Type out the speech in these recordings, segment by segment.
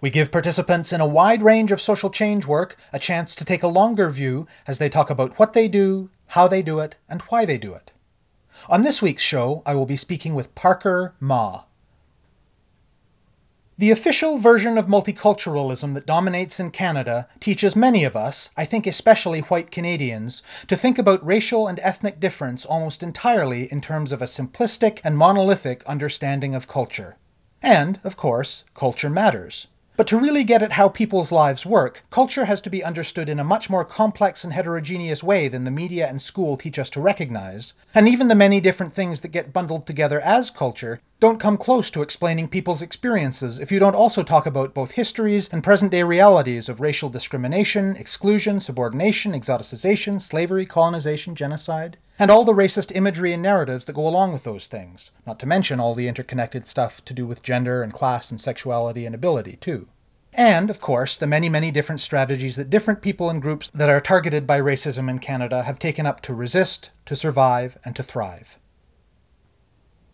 We give participants in a wide range of social change work a chance to take a longer view as they talk about what they do, how they do it, and why they do it. On this week's show, I will be speaking with Parker Mah. The official version of multiculturalism that dominates in Canada teaches many of us, I think especially white Canadians, to think about racial and ethnic difference almost entirely in terms of a simplistic and monolithic understanding of culture. And, of course, culture matters. But to really get at how people's lives work, culture has to be understood in a much more complex and heterogeneous way than the media and school teach us to recognize, and even the many different things that get bundled together as culture don't come close to explaining people's experiences if you don't also talk about both histories and present day realities of racial discrimination, exclusion, subordination, exoticization, slavery, colonization, genocide, and all the racist imagery and narratives that go along with those things, not to mention all the interconnected stuff to do with gender and class and sexuality and ability, too. And, of course, the many, many different strategies that different people and groups that are targeted by racism in Canada have taken up to resist, to survive, and to thrive.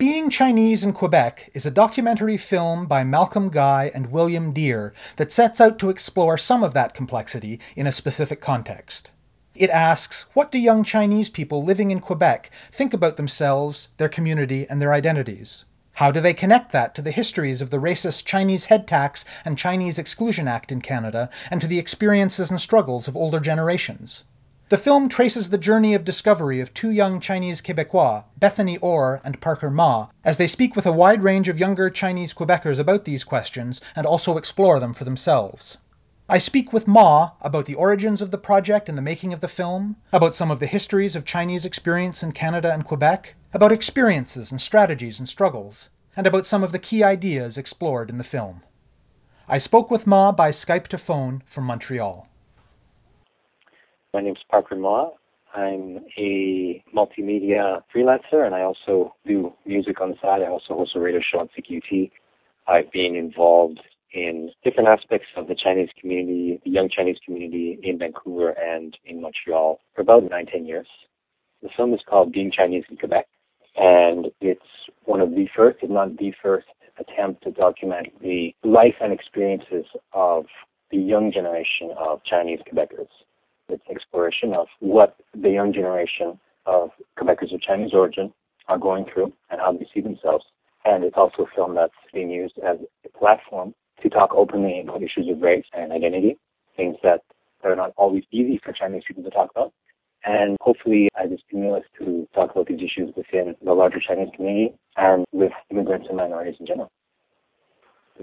Being Chinese in Quebec is a documentary film by Malcolm Guy and William Dere that sets out to explore some of that complexity in a specific context. It asks, what do young Chinese people living in Quebec think about themselves, their community, and their identities? How do they connect that to the histories of the racist Chinese head tax and Chinese Exclusion Act in Canada, and to the experiences and struggles of older generations? The film traces the journey of discovery of two young Chinese Quebecois, Bethany Orr and Parker Mah, as they speak with a wide range of younger Chinese Quebecers about these questions and also explore them for themselves. I speak with Mah about the origins of the project and the making of the film, about some of the histories of Chinese experience in Canada and Quebec, about experiences and strategies and struggles, and about some of the key ideas explored in the film. I spoke with Mah by Skype to phone from Montreal. My name is Parker Mah. I'm a multimedia freelancer and I also do music on the side. I also host a radio show on CKUT. I've been involved in different aspects of the Chinese community, the young Chinese community in Vancouver and in Montreal for about nine, ten years. The film is called Being Chinese in Quebec and it's one of the first, if not the first, attempt to document the life and experiences of the young generation of Chinese Quebecers. It's exploration of what the young generation of Quebecers of Chinese origin are going through and how they see themselves. And it's also a film that's being used as a platform to talk openly about issues of race and identity, things that are not always easy for Chinese people to talk about. And hopefully as a stimulus to talk about these issues within the larger Chinese community and with immigrants and minorities in general.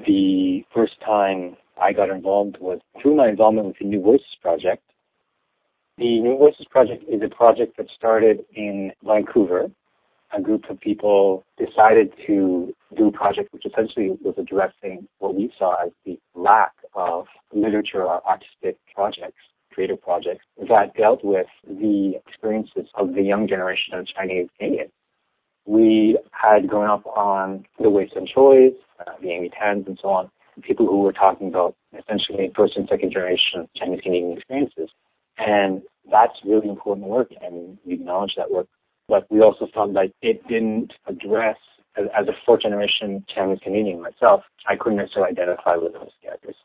The first time I got involved was through my involvement with the New Voices Project, the New Voices Project is a project that started in Vancouver. A group of people decided to do a project which essentially was addressing what we saw as the lack of literature or artistic projects, creative projects that dealt with the experiences of the young generation of Chinese Canadians. We had grown up on the Wayson Choy's, uh, the Amy Tans, and so on, people who were talking about essentially first and second generation Chinese Canadian experiences. And that's really important work, and we acknowledge that work. But we also found that it didn't address, as, as a fourth generation Chinese Canadian myself, I couldn't necessarily identify with those characters.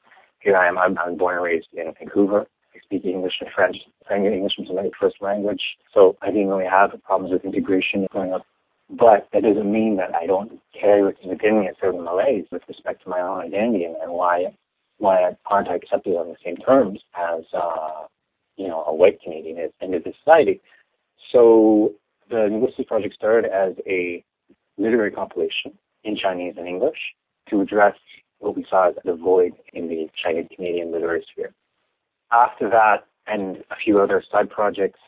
Here I am, I'm, I'm born and raised in Vancouver. I speak English and French. English was my first language, so I didn't really have problems with integration growing up. But that doesn't mean that I don't carry within me a certain malaise with respect to my own identity and, and why why aren't I accepted on the same terms as uh, you know, a white Canadian is into the society. So the Linguistics Project started as a literary compilation in Chinese and English to address what we saw as the void in the Chinese Canadian literary sphere. After that, and a few other side projects,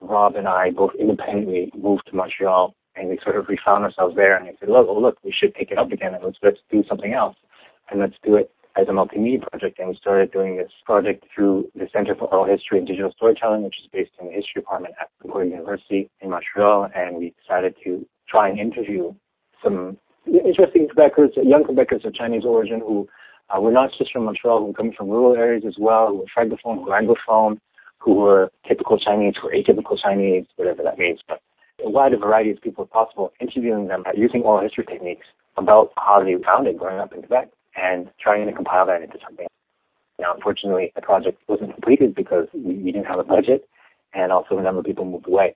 Rob and I both independently moved to Montreal and we sort of we found ourselves there and we said, look, oh, look, we should pick it up again and let's let's do something else. And let's do it as a multimedia project, and we started doing this project through the Center for Oral History and Digital Storytelling, which is based in the History Department at Concordia University in Montreal, and we decided to try and interview some interesting Quebecers, young Quebecers of Chinese origin who uh, were not just from Montreal, who were coming from rural areas as well, who were francophone, who were anglophone, who were typical Chinese, who were atypical Chinese, whatever that means. But a wide variety of people as possible, interviewing them using oral history techniques about how they found it growing up in Quebec and trying to compile that into something. Now, unfortunately, the project wasn't completed because we, we didn't have a budget and also a number of people moved away.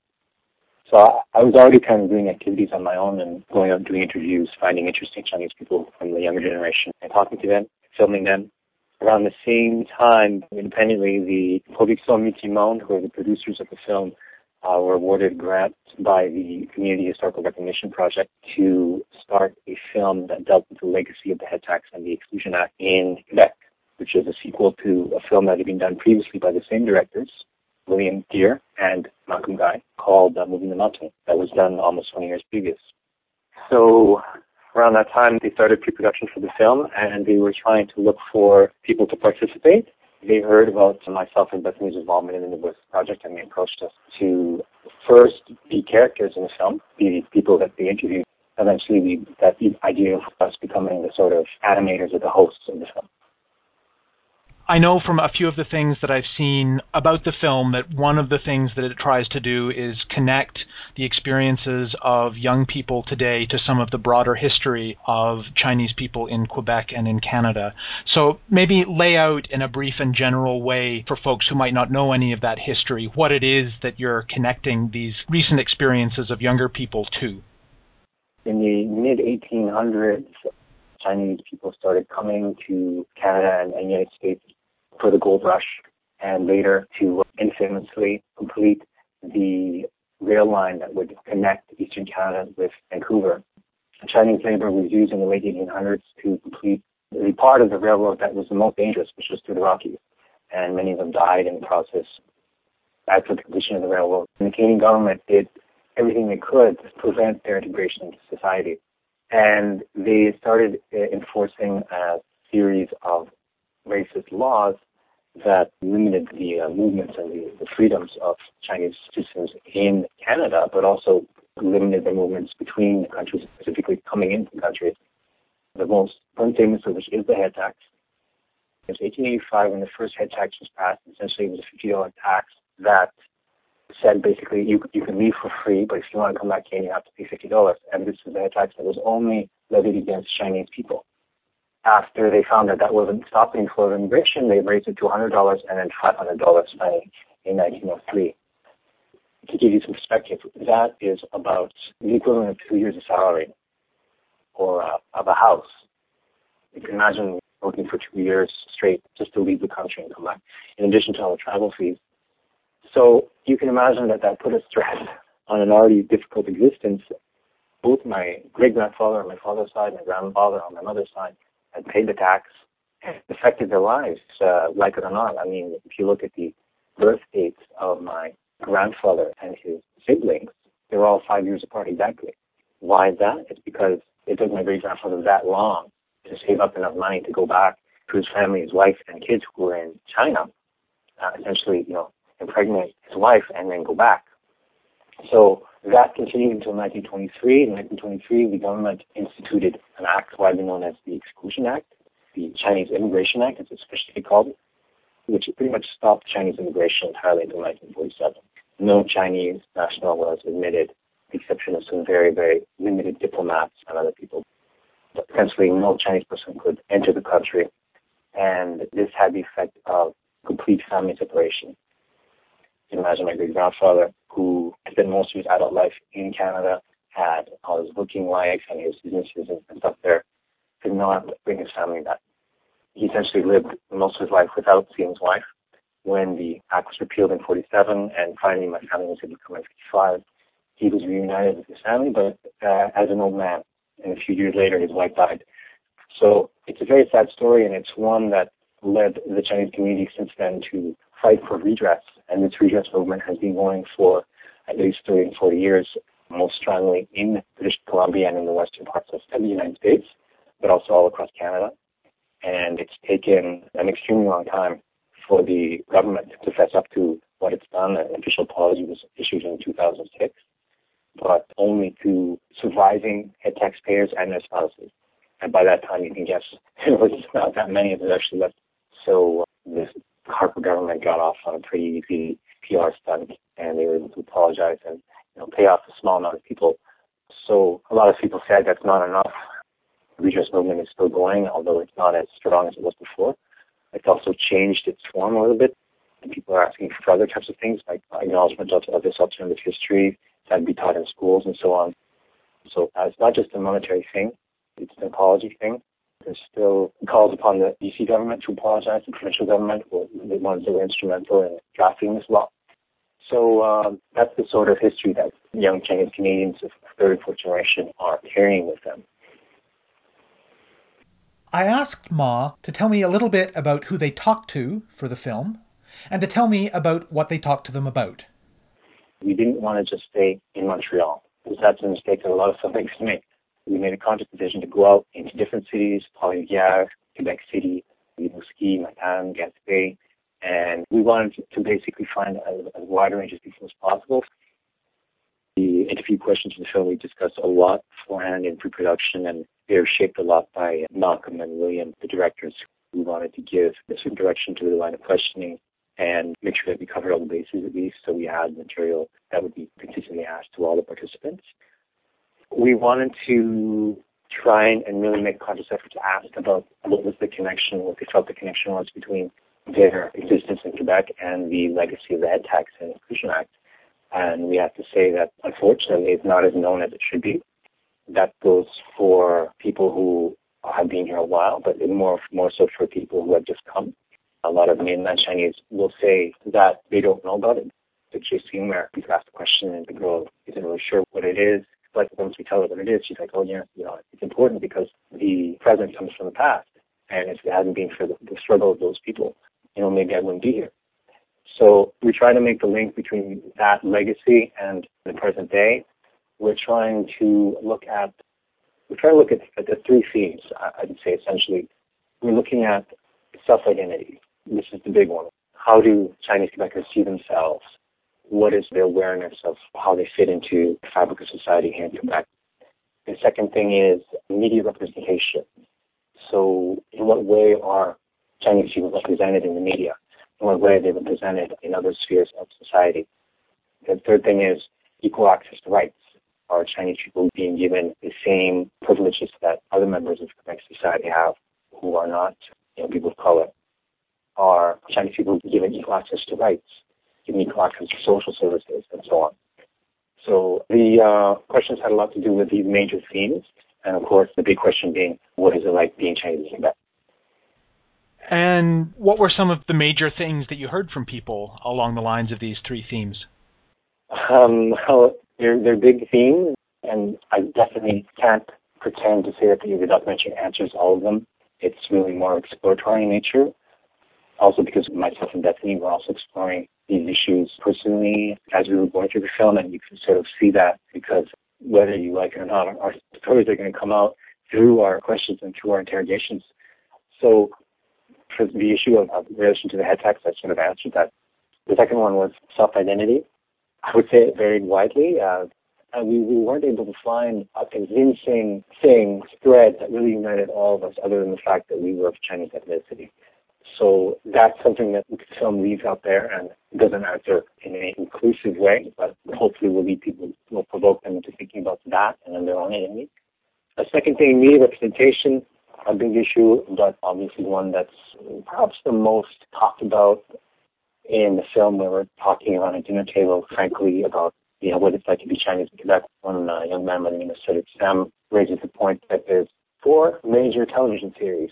So I, I was already kind of doing activities on my own and going out and doing interviews, finding interesting Chinese people from the younger generation and talking to them, filming them. Around the same time, independently, the Production Multimonde, who are the producers of the film, uh, were awarded grants by the Community Historical Recognition Project to start a film that dealt with the legacy of the head tax and the Exclusion Act in Quebec, which is a sequel to a film that had been done previously by the same directors, William Dere and Malcolm Guy, called uh, Moving the Mountain, that was done almost 20 years previous. So around that time, they started pre-production for the film, and they were trying to look for people to participate. They heard about myself and Bethany's involvement in the West project, and they approached us to first the characters in the film, the people that they interview, Eventually, that idea of us becoming the sort of animators or the hosts of the film. I know from a few of the things that I've seen about the film that one of the things that it tries to do is connect the experiences of young people today to some of the broader history of Chinese people in Quebec and in Canada. So maybe lay out in a brief and general way for folks who might not know any of that history what it is that you're connecting these recent experiences of younger people to. In the mid 1800s, Chinese people started coming to Canada and the United States for the gold rush and later to infamously complete the rail line that would connect eastern Canada with Vancouver. Chinese labor was used in the late 1800s to complete the part of the railroad that was the most dangerous, which was through the Rockies. And many of them died in the process after the completion of the railroad. And the Canadian government did everything they could to prevent their integration into society. And they started uh, enforcing a series of racist laws that limited the uh, movements and the, the, freedoms of Chinese citizens in Canada, but also limited the movements between countries, specifically coming into the country. The most famous of which is the head tax. It was 1885 when the first head tax was passed. Essentially, it was a $50 tax that said basically you you can leave for free, but if you want to come back in, you have to pay $50. And this was a tax that was only levied against Chinese people after they found that that wasn't stopping flow of immigration, they raised it to $100 and then $500 by in 1903. To give you some perspective, that is about the equivalent of two years of salary or uh, of a house. You can imagine working for two years straight just to leave the country and come back, in addition to all the travel fees. So you can imagine that that put a stress on an already difficult existence. Both my great grandfather on my father's side, my grandfather on my mother's side, and paid the tax affected their lives, uh, like it or not. I mean, if you look at the birth dates of my grandfather and his siblings, they're all five years apart exactly. Why is that? It's because it took my great grandfather that long to save up enough money to go back to his family, his wife, and kids who were in China, uh, essentially, you know, impregnate his wife and then go back. So that continued until 1923. In 1923, the government instituted an act widely known as the Exclusion Act, the Chinese Immigration Act, as it's officially called, which pretty much stopped Chinese immigration entirely until 1947. No Chinese national was admitted, with the exception of some very, very limited diplomats and other people. But essentially, no Chinese person could enter the country, and this had the effect of complete family separation. You can imagine my great grandfather who spent most of his adult life in Canada, had all his working life and his businesses and stuff there, could not bring his family back. He essentially lived most of his life without seeing his wife. When the act was repealed in 47 and finally my family was able to come in 55, he was reunited with his family, but uh, as an old man. And a few years later, his wife died. So it's a very sad story, and it's one that led the Chinese community since then to fight for redress. And this redress movement has been going for at least 30 and 40 years, most strongly in British Columbia and in the western parts of the United States, but also all across Canada. And it's taken an extremely long time for the government to fess up to what it's done. An official apology was issued in 2006, but only to surviving taxpayers and their spouses. And by that time, you can guess there was not that many of them actually left. So uh, the Harper government got off on a pretty easy PR stunt, and they apologize and you know, pay off a small amount of people. So a lot of people said that's not enough. The redress movement is still going, although it's not as strong as it was before. It's also changed its form a little bit. And people are asking for other types of things, like acknowledgement of, this alternative history that be taught in schools and so on. So uh, it's not just a monetary thing; it's an apology thing. There's still calls upon the BC government to apologize, the provincial government, the ones that were instrumental in drafting this law. So um, that's the sort of history that young Chinese Canadians of third and fourth generation are carrying with them. I asked Mah to tell me a little bit about who they talked to for the film and to tell me about what they talked to them about. We didn't want to just stay in Montreal because that's a mistake that a lot of filmmakers make. We made a conscious decision to go out into different cities, Trois-Rivières, Quebec City, Rimouski, Matane, Gaspé, and we wanted to basically find a, a wide range of people as possible. The interview questions in the film we discussed a lot beforehand in pre-production, and they were shaped a lot by Malcolm and William, the directors. We wanted to give a certain direction to the line of questioning and make sure that we covered all the bases at least, so we had material that would be consistently asked to all the participants. We wanted to try and really make conscious effort to ask about what was the connection, what they felt the connection was between their existence in Quebec and the legacy of the Head Tax and Exclusion Act. And we have to say that unfortunately it's not as known as it should be. That goes for people who have been here a while, but more more so for people who have just come. A lot of mainland Chinese will say that they don't know about it. It's just seen where we ask the question and the girl isn't really sure what it is. But once we tell her what it is, she's like, oh yeah, you know, it's important because the present comes from the past. And it hadn't been for the, the struggle of those people, you know, maybe I wouldn't be here. So we try to make the link between that legacy and the present day. We're trying to look at we're trying to look at, at the three themes. I'd say essentially, we're looking at self-identity. This is the big one. How do Chinese Quebecers see themselves? What is their awareness of how they fit into the fabric of society here in Quebec? The second thing is media representation. So, in what way are Chinese people represented in the media? Way are they represented in other spheres of society? The third thing is equal access to rights. Are Chinese people being given the same privileges that other members of Quebec society have who are not you know, people of color? Are Chinese people given equal access to rights, given equal access to social services, and so on? So the uh, questions had a lot to do with these major themes, and of course, the big question being, what is it like being Chinese in Quebec? And what were some of the major things that you heard from people along the lines of these three themes? Um, well, they're, they're big themes, and I definitely can't pretend to say that the documentary answers all of them. It's really more exploratory in nature. Also, because myself and Bethany were also exploring these issues personally as we were going through the film, and you can sort of see that because whether you like it or not, our stories are going to come out through our questions and through our interrogations. So for the issue of, of relation to the head tax, I sort of answered that. The second one was self-identity. I would say it varied widely. Uh, and we, we weren't able to find a convincing thing, thread that really united all of us other than the fact that we were of Chinese ethnicity. So that's something that the film leaves out there and doesn't answer in an inclusive way, but hopefully will lead people, will provoke them into thinking about that and then their own identity. A second thing, media representation a big issue, but obviously one that's perhaps the most talked about in the film where we're talking around a dinner table, frankly, about you know what it's like to be Chinese in Quebec. One uh, young man by the name of Cedric Sam raises the point that there's four major television series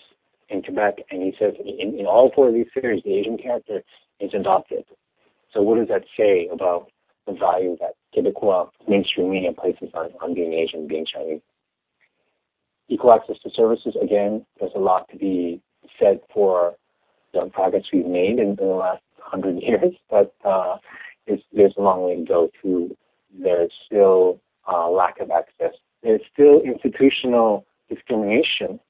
in Quebec, and he says in, in all four of these series, the Asian character is adopted. So what does that say about the value that Quebecois mainstream media places on, on being Asian, being Chinese? Equal access to services, again, there's a lot to be said for the progress we've made in, in the last hundred years, but uh, there's a long way to go to. There's still uh, lack of access. There's still institutional discrimination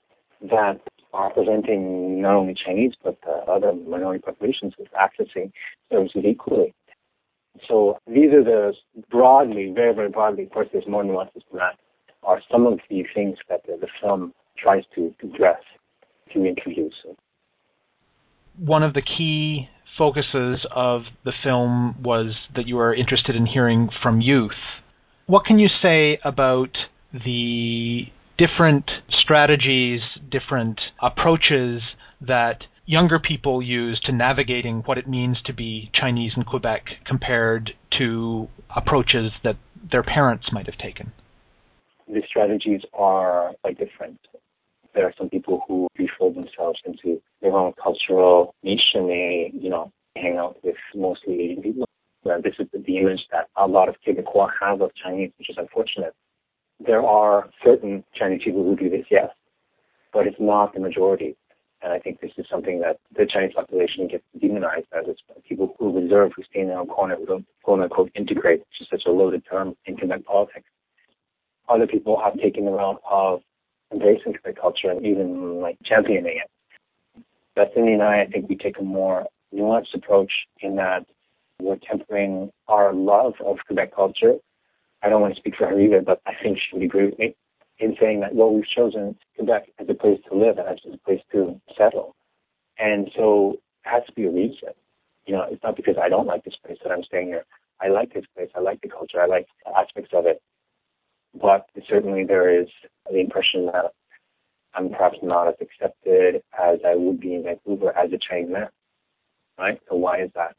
that are preventing not only Chinese but uh, other minority populations with accessing services equally. So these are the broadly, very, very broadly, of course there's more nuances than that, are some of the things that the, the film tries to address to introduce. One of the key focuses of the film was that you were interested in hearing from youth. What can you say about the different strategies, different approaches that younger people use to navigating what it means to be Chinese in Quebec compared to approaches that their parents might have taken? The strategies are quite different. There are some people who refold themselves into their own cultural niche and they, you know, hang out with mostly Asian people. this is the image that a lot of Quebecois have of Chinese, which is unfortunate. There are certain Chinese people who do this, yes, but it's not the majority. And I think this is something that the Chinese population gets demonized as it's people who reserve, who stay in their own corner, who don't quote unquote integrate, which is such a loaded term in Quebec politics. Other people have taken the route of embracing Quebec culture and even like championing it. Bethany and I, I think we take a more nuanced approach in that we're tempering our love of Quebec culture. I don't want to speak for her either, but I think she would agree with me in saying that, well, we've chosen Quebec as a place to live and as a place to settle. And so it has to be a reason. You know, it's not because I don't like this place that I'm staying here. I like this place. I like the culture. I like aspects of it. But certainly there is the impression that I'm perhaps not as accepted as I would be in Vancouver as a Chinese man. Right? So why is that?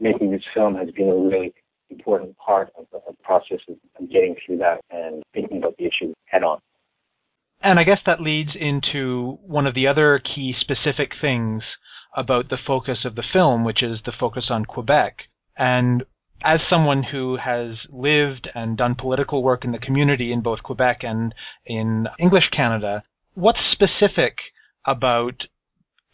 Making this film has been a really important part of the, process of, getting through that and thinking about the issue head on. And I guess that leads into one of the other key specific things about the focus of the film, which is the focus on Quebec. And as someone who has lived and done political work in the community in both Quebec and in English Canada, what's specific about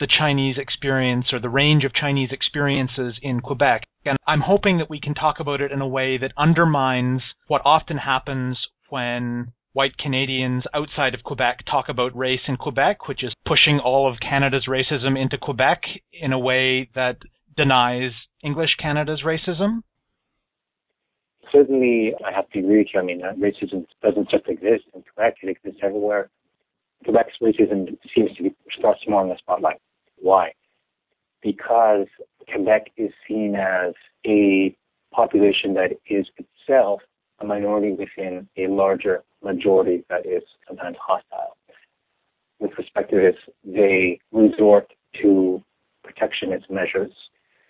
the Chinese experience or the range of Chinese experiences in Quebec. And I'm hoping that we can talk about it in a way that undermines what often happens when white Canadians outside of Quebec talk about race in Quebec, which is pushing all of Canada's racism into Quebec in a way that denies English Canada's racism? Certainly, I have to agree with you. I mean, uh, racism doesn't just exist in Quebec, it exists everywhere. Quebec's racism seems to be starts more in the spotlight. Why? Because Quebec is seen as a population that is itself a minority within a larger majority that is sometimes hostile. With respect to this, they resort to protectionist measures,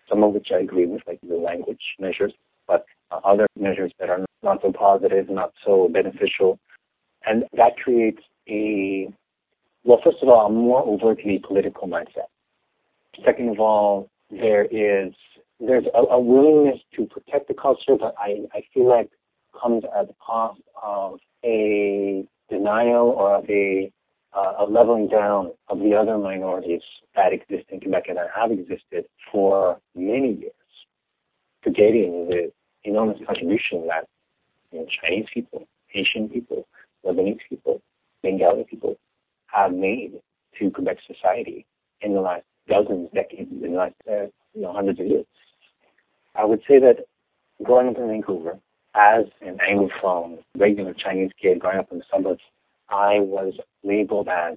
some of which I agree with, like the language measures, but other measures that are not so positive, not so beneficial. And that creates a, well, first of all, a more overtly political mindset. Second of all, there is there's a, a willingness to protect the culture, but I, I feel like comes at the cost of a denial or of a, uh, a leveling down of the other minorities that exist in Quebec and that have existed for many years, forgetting the enormous contribution that you know, Chinese people, Asian people, Lebanese people, Bengali people have made to Quebec society in the last dozens, decades, in the last uh, you know, hundreds of years. I would say that growing up in Vancouver, as an Anglophone, regular Chinese kid growing up in the suburbs, I was labeled as,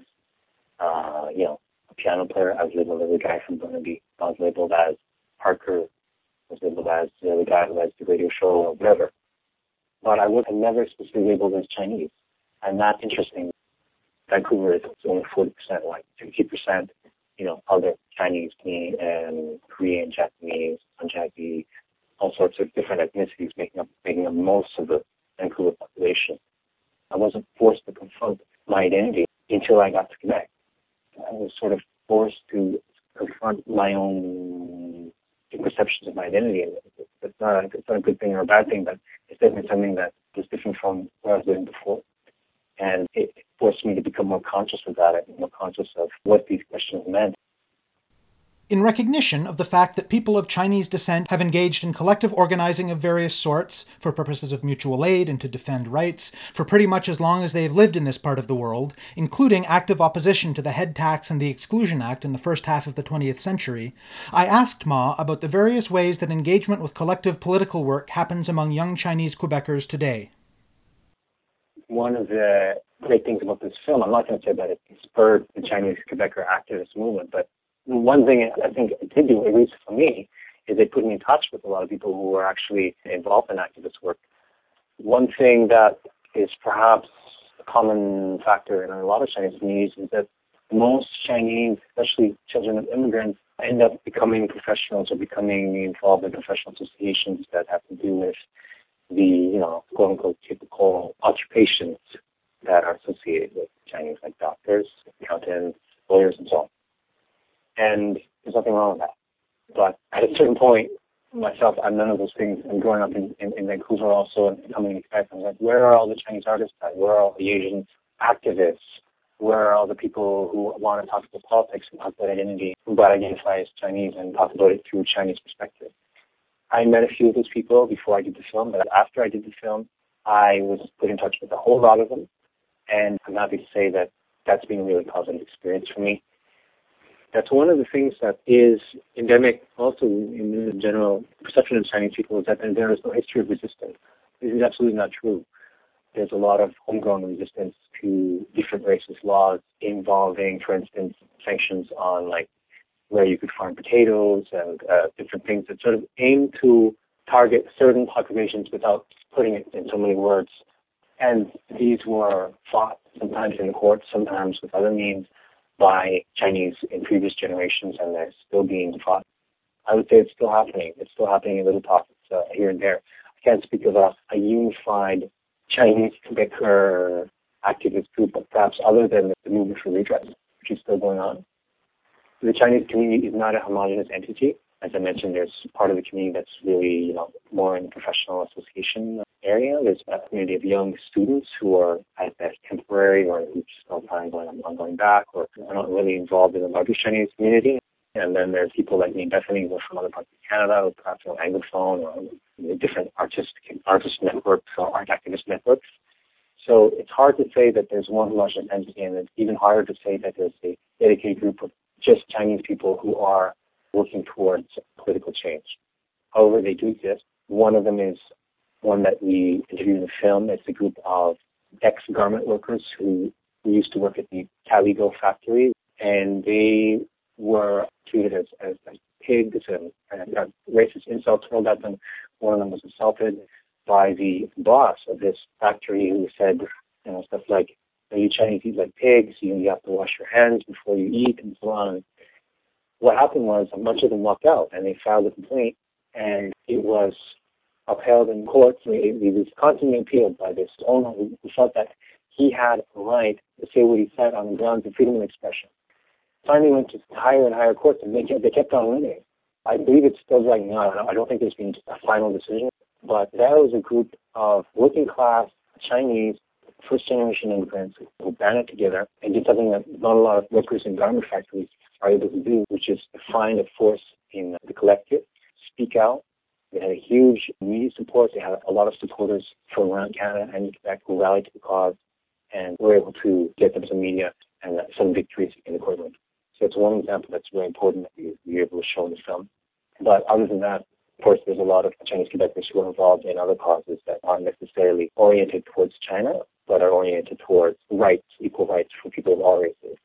uh, you know, a piano player. I was labeled as a guy from Burnaby. I was labeled as Parker. I was labeled uh, the radio show or whatever. But I was never specifically labeled as Chinese. And that's interesting. Vancouver is only 40% white, 60% you know, other Chinese, and Korean, Japanese, Punjabi, all sorts of different ethnicities making up making up most of the Vancouver population. I wasn't forced to confront my identity until I got to Quebec. I was sort of forced to confront my own perceptions of my identity. It's not, a, it's not a good thing or a bad thing, but it's definitely something that was different from where I was living before. And it forced me to become more conscious about it, more conscious of what these questions meant. In recognition of the fact that people of Chinese descent have engaged in collective organizing of various sorts for purposes of mutual aid and to defend rights for pretty much as long as they have lived in this part of the world, including active opposition to the head tax and the Exclusion Act in the first half of the 20th century, I asked Mah about the various ways that engagement with collective political work happens among young Chinese Quebecers today. One of the great things about this film, I'm not going to say that it spurred the Chinese Quebecer activist movement, but one thing I think it did do, at least for me, is it put me in touch with a lot of people who were actually involved in activist work. One thing that is perhaps a common factor in a lot of Chinese communities is that most Chinese, especially children of immigrants, end up becoming professionals or becoming involved in professional associations that have to do with the, you know, quote unquote typical occupations that are associated with Chinese, like doctors, accountants, lawyers, and so on. And there's nothing wrong with that. But at a certain point, myself, I'm none of those things. And growing up in, in, in Vancouver also and coming to Quebec, I was like, where are all the Chinese artists at? Where are all the Asian activists? Where are all the people who want to talk about politics and talk about identity, who identify as Chinese and talk about it through Chinese perspective? I met a few of those people before I did the film, but after I did the film, I was put in touch with a whole lot of them. And I'm happy to say that that's been a really positive experience for me that's one of the things that is endemic also in the general perception of Chinese people is that there is no history of resistance. This is absolutely not true. There's a lot of homegrown resistance to different racist laws involving, for instance, sanctions on like where you could farm potatoes and uh, different things that sort of aim to target certain populations without putting it in so many words. And these were fought sometimes in the courts, sometimes with other means by Chinese in previous generations, and they're still being fought. I would say it's still happening. It's still happening in little pockets uh, here and there. I can't speak of a, a unified Chinese Quebecer activist group, but perhaps other than the movement for redress, which is still going on. The Chinese community is not a homogenous entity. As I mentioned, there's part of the community that's really, you know, more in the professional association area. There's a community of young students who are at that temporary or who just don't plan on, on going back or are not really involved in the larger Chinese community. And then there's people like me, Bethany, who are from other parts of Canada, perhaps you know, Anglophone or different artistic artist networks or art activist networks. So it's hard to say that there's one homogenous entity, and it's even harder to say that there's a dedicated group of just Chinese people who are working towards political change. However, they do exist. One of them is one that we interviewed in the film. It's a group of ex-garment workers who, used to work at the Caligo factory, and they were treated as, as, as pigs and, and got racist insults hurled at them. One of them was assaulted by the boss of this factory who said, you know, stuff like, are you Chinese eat like pigs, you, you have to wash your hands before you eat, and so on. What happened was a bunch of them walked out and they filed a complaint, and it was upheld in court. He, was constantly appealed by this owner who, felt that he had a right to say what he said on the grounds of freedom of expression. Finally went to higher and higher courts, and they kept, they kept on winning. I believe it's still right now. I don't think there's been a final decision, but that was a group of working class Chinese first generation immigrants who banded together and did something that not a lot of workers in garment factories are able to do, which is find a force in the collective, speak out, they had a huge media support. They had a lot of supporters from around Canada and Quebec who rallied to the cause and were able to get them some media and uh, some victories in the courtroom. So it's one example that's very important that we were able to show in the film. But other than that, of course, there's a lot of Chinese Quebecers who are involved in other causes that aren't necessarily oriented towards China, but are oriented towards rights, equal rights for people of all races.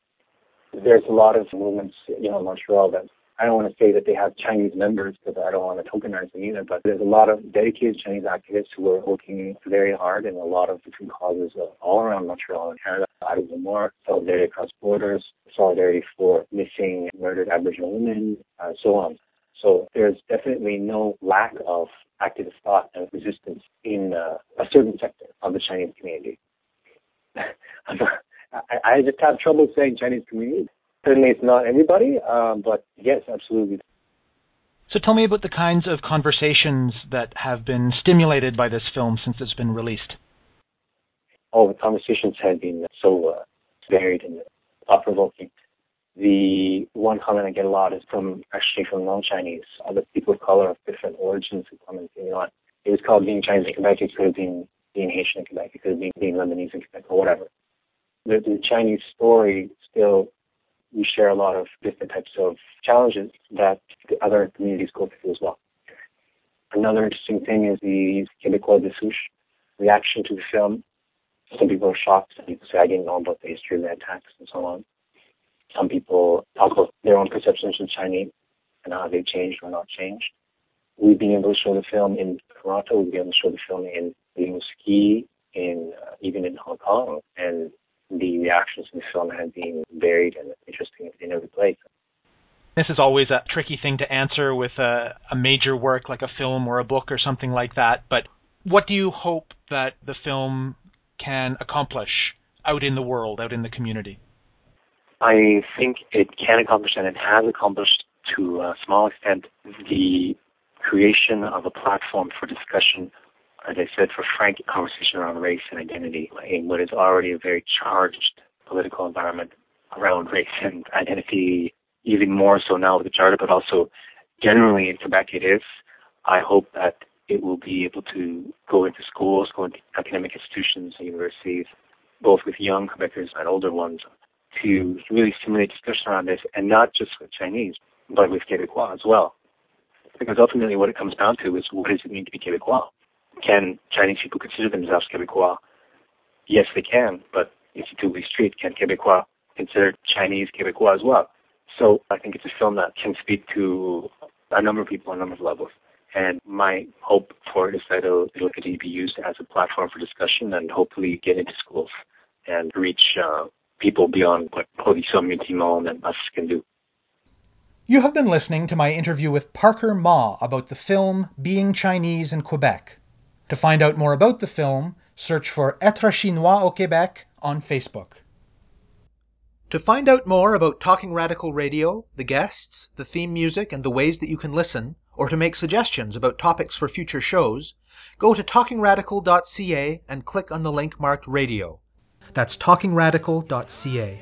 There's a lot of movements, you know, in Montreal that I don't want to say that they have Chinese members because I don't want to tokenize them either, but there's a lot of dedicated Chinese activists who are working very hard in a lot of different causes all around Montreal and Canada. Out of the more solidarity across borders, solidarity for missing and murdered Aboriginal women, uh, so on. So there's definitely no lack of activist thought and resistance in uh, a certain sector of the Chinese community. I just have trouble saying Chinese community Certainly, it's not everybody, um, but yes, absolutely. So tell me about the kinds of conversations that have been stimulated by this film since it's been released. Oh, the conversations have been so uh, varied and thought-provoking. The one comment I get a lot is from actually from non-Chinese, other people of color of different origins who come and say, you know it was called being Chinese in Quebec, it could have been being Haitian in Quebec, it could have been being Lebanese in Quebec, or whatever. The, the Chinese story still, we share a lot of different types of challenges that the other communities go through as well. Another interesting thing is the Québécois de souche reaction to the film. Some people are shocked. Some people say, I didn't know about the history of the head tax and so on. Some people talk about their own perceptions of Chinese and how they changed or not changed. We've been able to show the film in Toronto. We've been able to show the film in Rimouski, in uh, even in Hong Kong, and the reactions to the film have been varied and interesting in every place. This is always a tricky thing to answer with a, a major work like a film or a book or something like that. But what do you hope that the film can accomplish out in the world, out in the community? I think it can accomplish and it has accomplished to a small extent the creation of a platform for discussion, as I said, for frank conversation around race and identity in what is already a very charged political environment around race and identity, even more so now with the charter, but also generally in Quebec it is. I hope that it will be able to go into schools, go into academic institutions, universities, both with young Quebecers and older ones, to really stimulate discussion around this, and not just with Chinese, but with Quebecois as well. Because ultimately, what it comes down to is what does it mean to be Quebecois? Can Chinese people consider themselves Quebecois? Yes, they can, but it's a two-way street. Can Quebecois consider Chinese Quebecois as well? So I think it's a film that can speak to a number of people on a number of levels. And my hope for it is that it'll, it'll continue to be used as a platform for discussion and hopefully get into schools and reach uh, people beyond what Production Multimonde and us can do. You have been listening to my interview with Parker Mah about the film Being Chinese in Quebec. To find out more about the film, search for Être Chinois au Québec on Facebook. To find out more about Talking Radical Radio, the guests, the theme music, and the ways that you can listen, or to make suggestions about topics for future shows, go to talkingradical.ca and click on the link marked radio. That's talkingradical.ca.